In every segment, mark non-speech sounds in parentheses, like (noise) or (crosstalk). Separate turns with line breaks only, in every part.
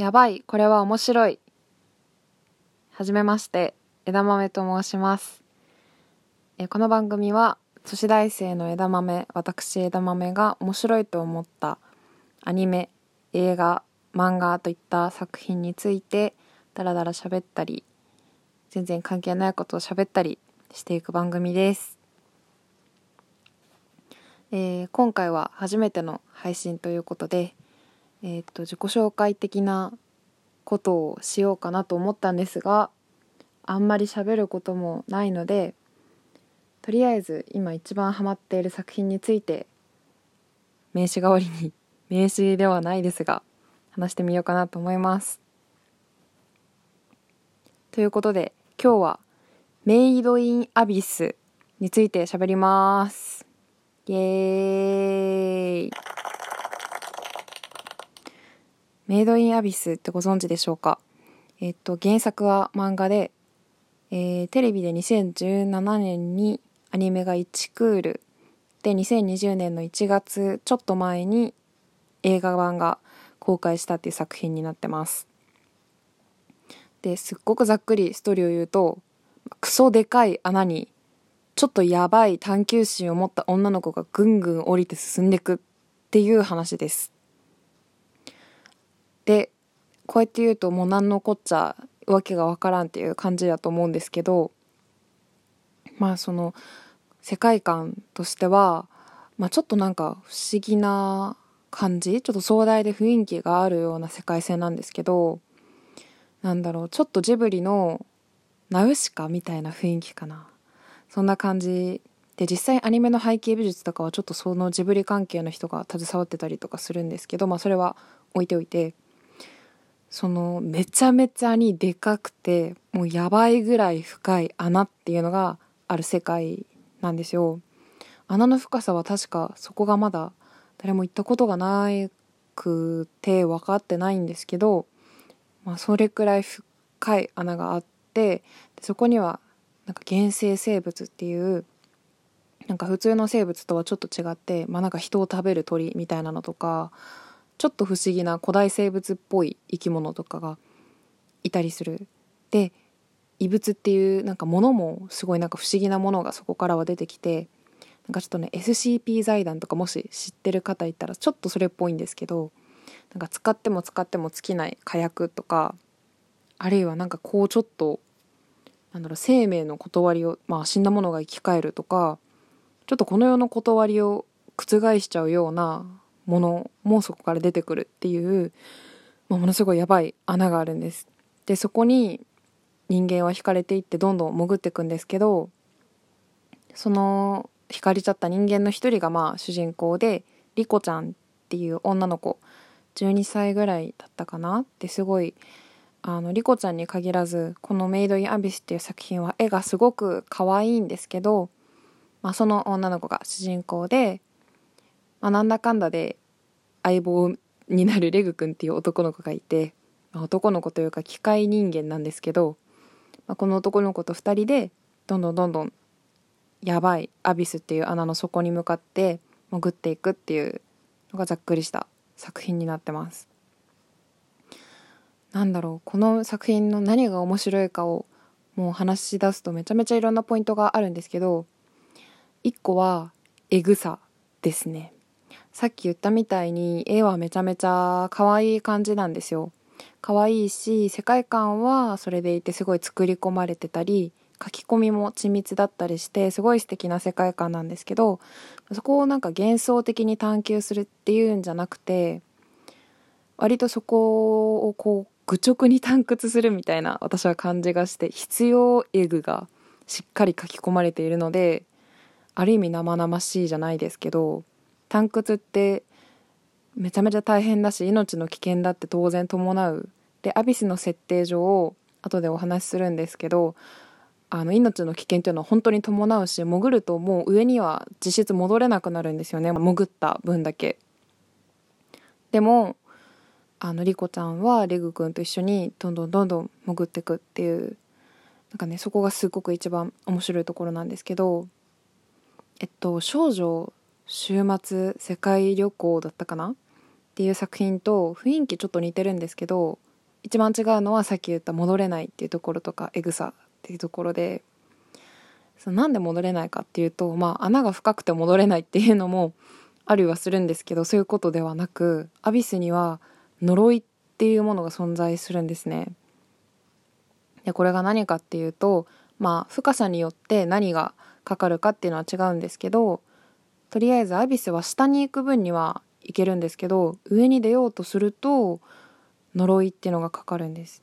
やばい、これは面白い。はじめまして、枝豆と申します。えこの番組は、女子大生の枝豆、私枝豆が面白いと思ったアニメ、映画、漫画といった作品について、だらだら喋ったり、全然関係ないことを喋ったりしていく番組です。えー今回は初めての配信ということで、えーと自己紹介的なことをしようかなと思ったんですがあんまり喋ることもないのでとりあえず今一番ハマっている作品について名刺代わりに (laughs) 名刺ではないですが話してみようかなと思います。ということで今日は「メイド・イン・アビス」について喋ります。イエーイメイドインアビスってご存知でしょうか？えっと原作は漫画で、えーテレビで2017年にアニメが1クールで2020年の1月ちょっと前に映画版が公開したっていう作品になってます。ですっごくざっくりストーリーを言うとクソでかい穴にちょっとやばい探求心を持った女の子がぐんぐん降りて進んでいくっていう話です。でこうやって言うともう何のこっちゃわけがわからんっていう感じだと思うんですけどまあその世界観としては、まあ、ちょっとなんか不思議な感じちょっと壮大で雰囲気があるような世界線なんですけどなんだろうちょっとジブリのナウシカみたいな雰囲気かな。そんな感じで実際アニメの背景美術とかはちょっとそのジブリ関係の人が携わってたりとかするんですけどまあそれは置いておいてそのめちゃめちゃにでかくてもうやばいぐらい深い穴っていうのがある世界なんですよ。穴の深さは確かそこがまだ誰も行ったことがなくて分かってないんですけど、まあ、それくらい深い穴があってそこにはなんか原生生物っていうなんか普通の生物とはちょっと違って、まあ、なんか人を食べる鳥みたいなのとかちょっと不思議な古代生物っぽい生き物とかがいたりする。で異物っていうなんかものもすごいなんか不思議なものがそこからは出てきてなんかちょっとね SCP 財団とかもし知ってる方いたらちょっとそれっぽいんですけどなんか使っても使っても尽きない火薬とかあるいはなんかこうちょっとなんだろう生命の断りを、まあ、死んだものが生き返るとかちょっとこの世の断りを覆しちゃうようなものもそこから出てくるっていう、まあ、ものすごいやばい穴があるんです。でそこに人間は惹かれていってどんどん潜っていくんですけどその惹かれちゃった人間の一人がまあ主人公でリコちゃんっていう女の子12歳ぐらいだったかな？ってすごいあのリコちゃんに限らずこの「メイド・イン・アビス」っていう作品は絵がすごく可愛いんですけど、まあ、その女の子が主人公で、まあ、なんだかんだで相棒になるレグ君っていう男の子がいて、男の子というか機械人間なんですけど、まあ、この男の子と2人でどんどんどんどんやばいアビスっていう穴の底に向かって潜っていくっていうのがざっくりした作品になってます。なんだろうこの作品の何が面白いかをもう話し出すとめちゃめちゃいろんなポイントがあるんですけど一個はエグさですねさっき言ったみたいに絵はめちゃめちゃ可愛い感じなんですよ。可愛いし世界観はそれでいてすごい作り込まれてたり書き込みも緻密だったりしてすごい素敵な世界観なんですけどそこをなんか幻想的に探求するっていうんじゃなくて割とそこをこう愚直に探掘するみたいな私は感じがして必要エグがしっかり書き込まれているのである意味生々しいじゃないですけど探掘ってめちゃめちゃ大変だし命の危険だって当然伴う。でアビスの設定上を後でお話しするんですけどあの命の危険というのは本当に伴うし潜るともう上には実質戻れなくなるんですよね。潜った分だけ。でもあのリコちゃんはレグ君と一緒にどんどんどんどん潜っていくっていうなんかねそこがすごく一番面白いところなんですけどえっと「少女週末世界旅行」だったかな？っていう作品と雰囲気ちょっと似てるんですけど一番違うのはさっき言った戻れないっていうところとかエグさっていうところでそなんで戻れないかっていうとまあ穴が深くて戻れないっていうのもあるはするんですけどそういうことではなくアビスには呪いっていうものが存在するんですね。でこれが何かっていうとまあ深さによって何がかかるかっていうのは違うんですけどとりあえずアビスは下に行く分にはいけるんですけど上に出ようとすると呪いっていうのがかかるんです。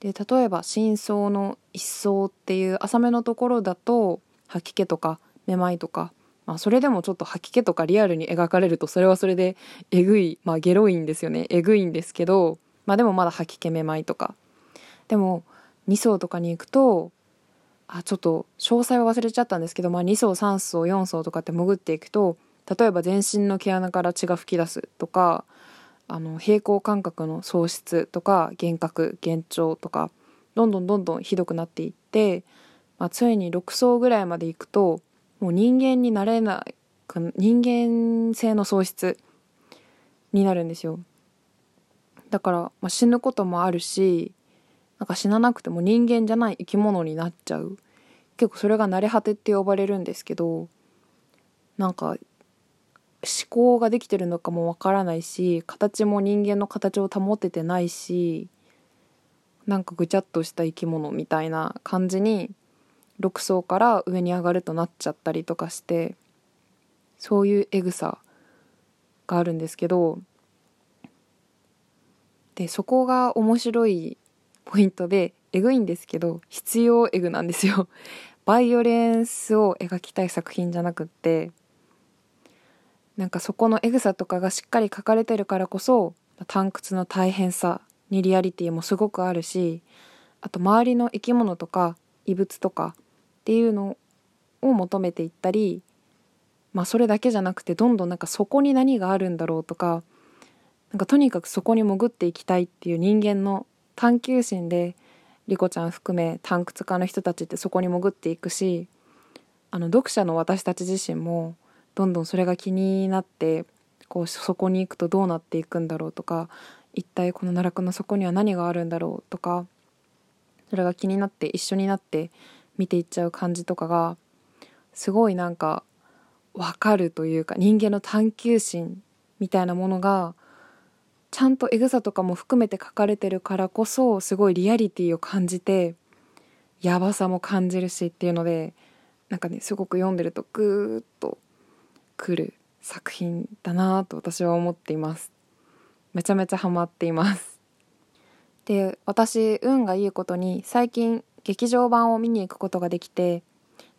で例えば深層の一層っていう浅めのところだと吐き気とかめまいとか、まあ、それでもちょっと吐き気とかリアルに描かれるとそれはそれでえぐいまあゲロいんですよねえぐいんですけどまあでもまだ吐き気めまいとかでも2層とかに行くとあちょっと詳細は忘れちゃったんですけど、まあ、2層3層4層とかって潜っていくと例えば全身の毛穴から血が噴き出すとかあの平衡感覚の喪失とか幻覚幻聴とかどんどんどんどんひどくなっていって、まあ、ついに6層ぐらいまでいくともう人間になれない人間性の喪失になるんですよ。だから、まあ、死ぬこともあるしなんか死ななくても人間じゃない生き物になっちゃう。結構それが慣れ果てって呼ばれるんですけどなんか思考ができてるのかもわからないし形も人間の形を保ててないしなんかぐちゃっとした生き物みたいな感じに6層から上に上がるとなっちゃったりとかしてそういうエグさがあるんですけどでそこが面白いポイントでエグいんですけど必要エグなんですよ。(laughs) バイオレンスを描きたい作品じゃなくってなんかそこのエグさとかがしっかり書かれてるからこそ探掘の大変さにリアリティもすごくあるしあと周りの生き物とか異物とかっていうのを求めていったりまあそれだけじゃなくてどんどんなんかそこに何があるんだろうとかなんかとにかくそこに潜っていきたいっていう人間の探求心でリコちゃん含め探掘家の人たちってそこに潜っていくしあの読者の私たち自身もどんどんそれが気になってこうそこに行くとどうなっていくんだろうとか一体この奈落の底には何があるんだろうとかそれが気になって一緒になって見ていっちゃう感じとかがすごいなんか分かるというか人間の探求心みたいなものがちゃんとエグさとかも含めて書かれてるからこそすごいリアリティを感じてやばさも感じるしっていうのでなんかねすごく読んでるとグーッとくる作品だなと私は思っています。めちゃめちゃハマっています。で私運がいいことに最近劇場版を見に行くことができて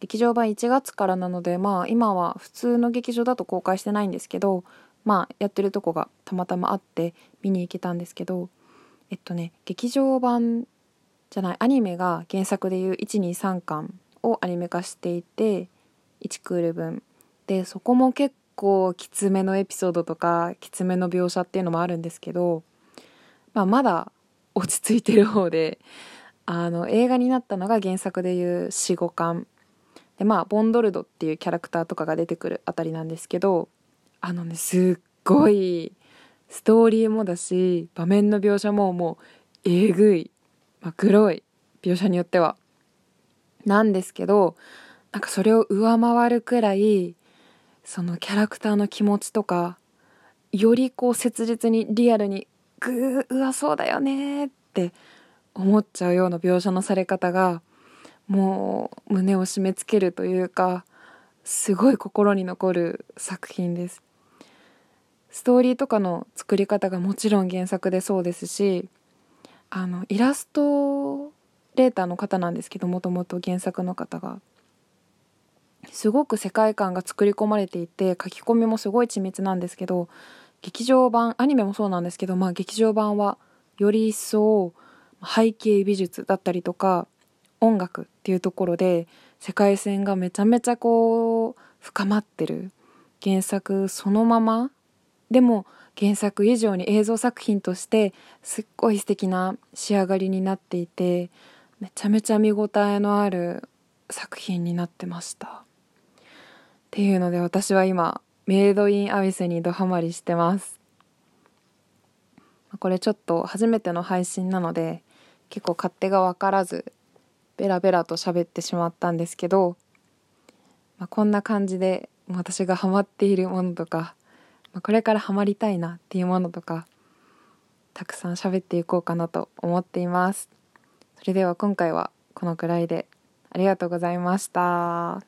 劇場版1月からなのでまあ今は普通の劇場だと公開してないんですけどまあやってるとこがたまたまあって見に行けたんですけどえっとね劇場版じゃないアニメが原作でいう123巻をアニメ化していて1クール分。でそこも結構きつめのエピソードとかきつめの描写っていうのもあるんですけど、まあ、まだ落ち着いてる方で (laughs) あの映画になったのが原作でいう45巻。でまあボンドルドっていうキャラクターとかが出てくるあたりなんですけどあのねすっごいストーリーもだし場面の描写ももうえぐい、まあ、黒い。描写によっては。なんですけどなんかそれを上回るくらいそのキャラクターの気持ちとかよりこう切実にリアルにグーうわそうだよねって思っちゃうような描写のされ方がもう胸を締め付けるというかすごい心に残る作品です。ストーリーとかの作り方がもちろん原作でそうですしあのイラストレーターの方なんですけどもともと原作の方が。すごく世界観が作り込まれていて書き込みもすごい緻密なんですけど劇場版アニメもそうなんですけど、まあ、劇場版はより一層背景美術だったりとか音楽っていうところで世界線がめちゃめちゃこう深まってる原作そのままでも原作以上に映像作品としてすっごい素敵な仕上がりになっていてめちゃめちゃ見応えのある作品になってました。っていうので私は今メイドインアビスにドハマりしてます。これちょっと初めての配信なので結構勝手が分からずベラベラと喋ってしまったんですけど、まあ、こんな感じで私がハマっているものとか、まあ、これからハマりたいなっていうものとかたくさん喋っていこうかなと思っていますそれでは今回はこのくらいでありがとうございました。